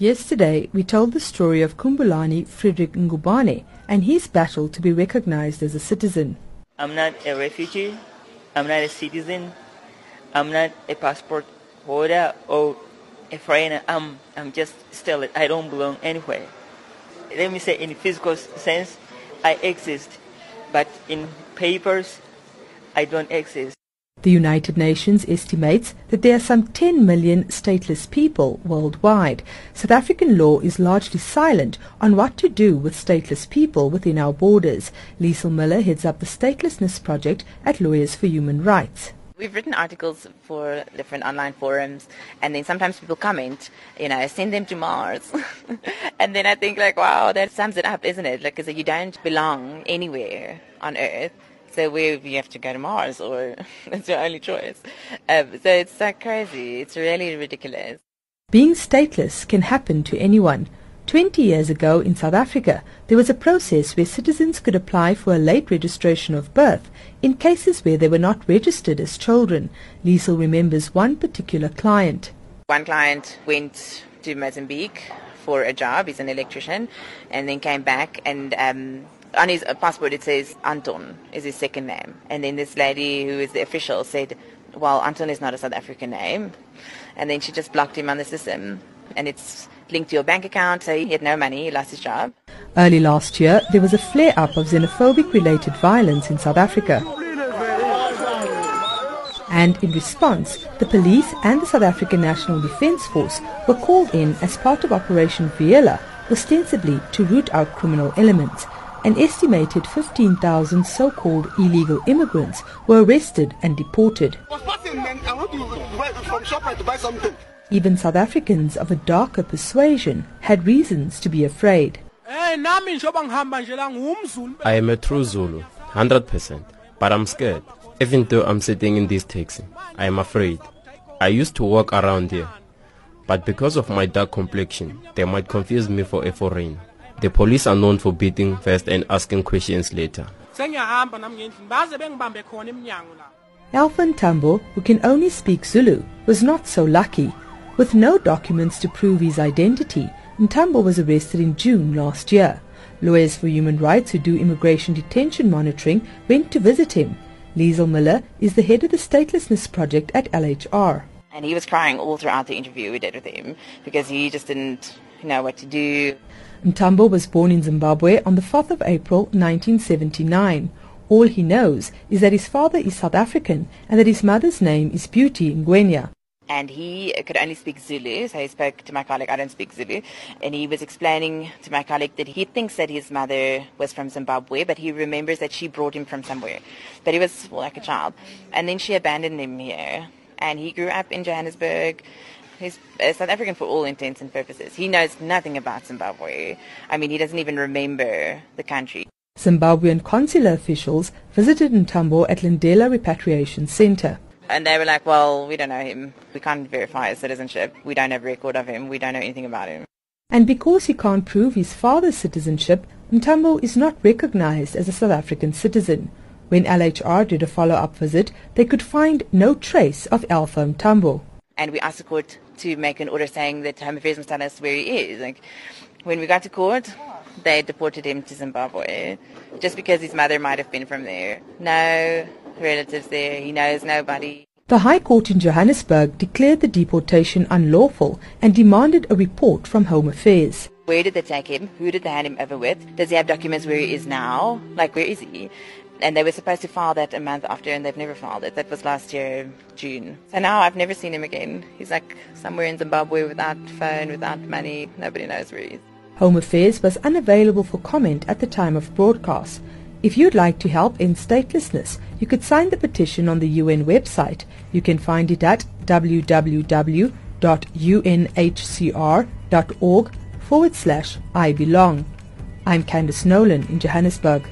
Yesterday, we told the story of Kumbulani Frederick Ngubane and his battle to be recognized as a citizen. I'm not a refugee. I'm not a citizen. I'm not a passport holder or a foreigner. I'm, I'm just still, I don't belong anywhere. Let me say in physical sense, I exist, but in papers, I don't exist. The United Nations estimates that there are some 10 million stateless people worldwide. South African law is largely silent on what to do with stateless people within our borders. Liesl Muller heads up the Statelessness Project at Lawyers for Human Rights. We've written articles for different online forums, and then sometimes people comment, you know, send them to Mars. and then I think, like, wow, that sums it up, isn't it? Like, you don't belong anywhere on Earth. So we you have to go to Mars, or it's your only choice. Um, so it's like crazy. It's really ridiculous. Being stateless can happen to anyone. Twenty years ago in South Africa, there was a process where citizens could apply for a late registration of birth in cases where they were not registered as children. Liesl remembers one particular client. One client went to Mozambique for a job. He's an electrician, and then came back and um, on his passport it says Anton is his second name. And then this lady who is the official said, well, Anton is not a South African name. And then she just blocked him on the system. And it's linked to your bank account, so he had no money, he lost his job. Early last year, there was a flare-up of xenophobic-related violence in South Africa. And in response, the police and the South African National Defence Force were called in as part of Operation Fiela, ostensibly to root out criminal elements an estimated 15,000 so-called illegal immigrants were arrested and deported. Even South Africans of a darker persuasion had reasons to be afraid. I am a true Zulu, 100%, but I'm scared. Even though I'm sitting in this taxi, I am afraid. I used to walk around here, but because of my dark complexion, they might confuse me for a foreigner. The police are known for beating first and asking questions later. Alpha Mntambo, who can only speak Zulu, was not so lucky. With no documents to prove his identity, Mntambo was arrested in June last year. Lawyers for Human Rights who do immigration detention monitoring went to visit him. Liesl Muller is the head of the Statelessness Project at LHR. And he was crying all throughout the interview we did with him because he just didn't know what to do. Mntambo was born in Zimbabwe on the 4th of April 1979. All he knows is that his father is South African and that his mother's name is Beauty Ngwenya. And he could only speak Zulu, so he spoke to my colleague, I don't speak Zulu. And he was explaining to my colleague that he thinks that his mother was from Zimbabwe, but he remembers that she brought him from somewhere. But he was like a child. And then she abandoned him here. And he grew up in Johannesburg He's uh, South African for all intents and purposes. He knows nothing about Zimbabwe. I mean, he doesn't even remember the country. Zimbabwean consular officials visited Mntambo at Lindela Repatriation Center. And they were like, well, we don't know him. We can't verify his citizenship. We don't have record of him. We don't know anything about him. And because he can't prove his father's citizenship, Mntambo is not recognized as a South African citizen. When LHR did a follow-up visit, they could find no trace of Alpha Mntambo and we asked the court to make an order saying that Home Affairs must tell us where he is. Like, when we got to court, they deported him to Zimbabwe just because his mother might have been from there. No relatives there. He knows nobody. The High Court in Johannesburg declared the deportation unlawful and demanded a report from Home Affairs. Where did they take him? Who did they hand him over with? Does he have documents where he is now? Like, where is he? And they were supposed to file that a month after, and they've never filed it. That was last year, June. So now I've never seen him again. He's like somewhere in Zimbabwe without phone, without money. Nobody knows where he is. Home Affairs was unavailable for comment at the time of broadcast. If you'd like to help end statelessness, you could sign the petition on the UN website. You can find it at www.unhcr.org forward slash I belong. I'm Candice Nolan in Johannesburg.